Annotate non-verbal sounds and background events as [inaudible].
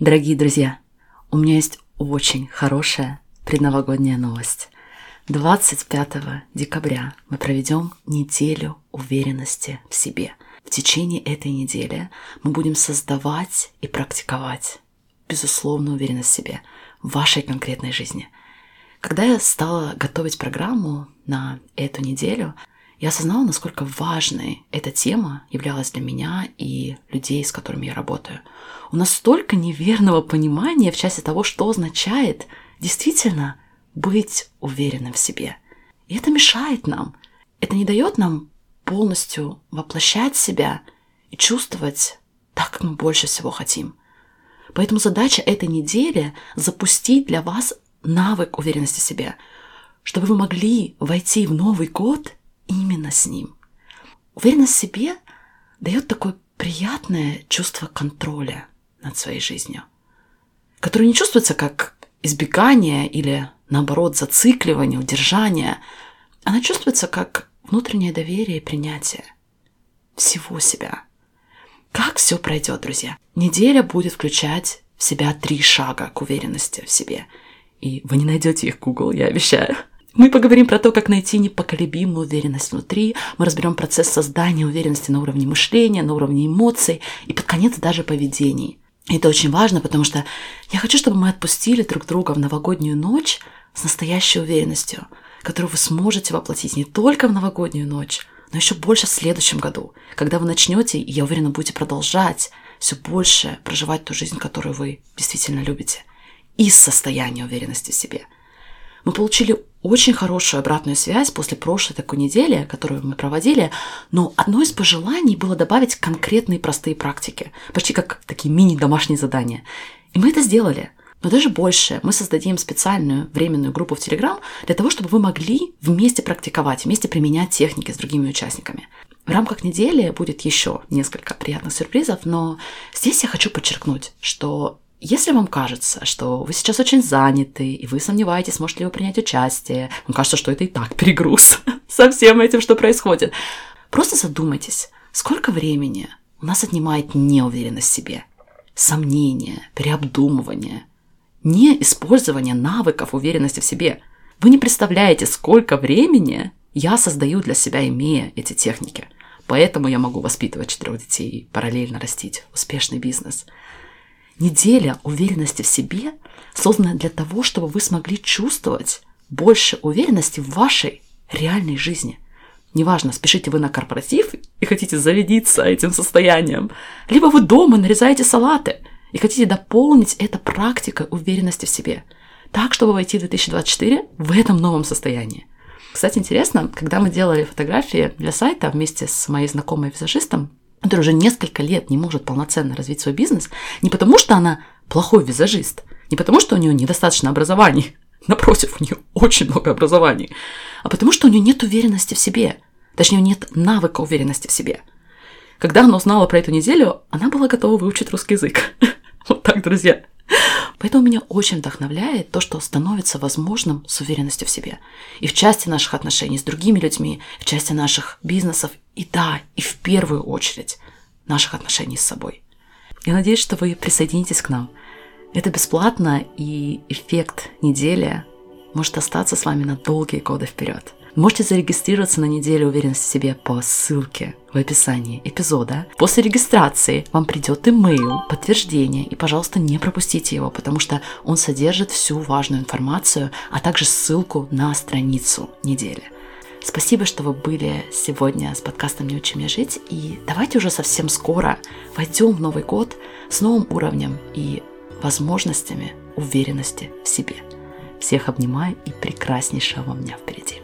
Дорогие друзья, у меня есть очень хорошая предновогодняя новость. 25 декабря мы проведем неделю уверенности в себе. В течение этой недели мы будем создавать и практиковать безусловную уверенность в себе в вашей конкретной жизни. Когда я стала готовить программу на эту неделю, я осознала, насколько важной эта тема являлась для меня и людей, с которыми я работаю. У нас столько неверного понимания в части того, что означает действительно быть уверенным в себе. И это мешает нам. Это не дает нам полностью воплощать себя и чувствовать так, как мы больше всего хотим. Поэтому задача этой недели – запустить для вас навык уверенности в себе, чтобы вы могли войти в Новый год именно с ним. Уверенность в себе дает такое приятное чувство контроля над своей жизнью, которое не чувствуется как избегание или, наоборот, зацикливание, удержание. Она чувствуется как внутреннее доверие и принятие всего себя. Как все пройдет, друзья? Неделя будет включать в себя три шага к уверенности в себе. И вы не найдете их Google, я обещаю. Мы поговорим про то, как найти непоколебимую уверенность внутри. Мы разберем процесс создания уверенности на уровне мышления, на уровне эмоций и под конец даже поведений. И это очень важно, потому что я хочу, чтобы мы отпустили друг друга в новогоднюю ночь с настоящей уверенностью, которую вы сможете воплотить не только в новогоднюю ночь, но еще больше в следующем году, когда вы начнете, и я уверена, будете продолжать все больше проживать ту жизнь, которую вы действительно любите, из состояния уверенности в себе. Мы получили очень хорошую обратную связь после прошлой такой недели, которую мы проводили, но одно из пожеланий было добавить конкретные простые практики, почти как такие мини-домашние задания. И мы это сделали. Но даже больше, мы создадим специальную временную группу в Telegram для того, чтобы вы могли вместе практиковать, вместе применять техники с другими участниками. В рамках недели будет еще несколько приятных сюрпризов, но здесь я хочу подчеркнуть, что если вам кажется, что вы сейчас очень заняты, и вы сомневаетесь, сможете ли вы принять участие, вам кажется, что это и так перегруз [laughs] со всем этим, что происходит, просто задумайтесь, сколько времени у нас отнимает неуверенность в себе, сомнение, переобдумывание, не использование навыков уверенности в себе. Вы не представляете, сколько времени я создаю для себя, имея эти техники. Поэтому я могу воспитывать четырех детей и параллельно растить успешный бизнес – Неделя уверенности в себе создана для того, чтобы вы смогли чувствовать больше уверенности в вашей реальной жизни. Неважно, спешите вы на корпоратив и хотите зарядиться этим состоянием, либо вы дома нарезаете салаты и хотите дополнить это практикой уверенности в себе, так, чтобы войти в 2024 в этом новом состоянии. Кстати, интересно, когда мы делали фотографии для сайта вместе с моей знакомой визажистом, которая уже несколько лет не может полноценно развить свой бизнес, не потому что она плохой визажист, не потому что у нее недостаточно образований, [laughs] напротив, у нее очень много образований, а потому что у нее нет уверенности в себе, точнее, нет навыка уверенности в себе. Когда она узнала про эту неделю, она была готова выучить русский язык. [laughs] Вот так, друзья. Поэтому меня очень вдохновляет то, что становится возможным с уверенностью в себе. И в части наших отношений с другими людьми, в части наших бизнесов, и да, и в первую очередь наших отношений с собой. Я надеюсь, что вы присоединитесь к нам. Это бесплатно, и эффект недели может остаться с вами на долгие годы вперед. Можете зарегистрироваться на неделю уверенности в себе по ссылке в описании эпизода. После регистрации вам придет имейл, подтверждение, и, пожалуйста, не пропустите его, потому что он содержит всю важную информацию, а также ссылку на страницу недели. Спасибо, что вы были сегодня с подкастом «Не учи меня жить», и давайте уже совсем скоро войдем в Новый год с новым уровнем и возможностями уверенности в себе. Всех обнимаю и прекраснейшего вам дня впереди.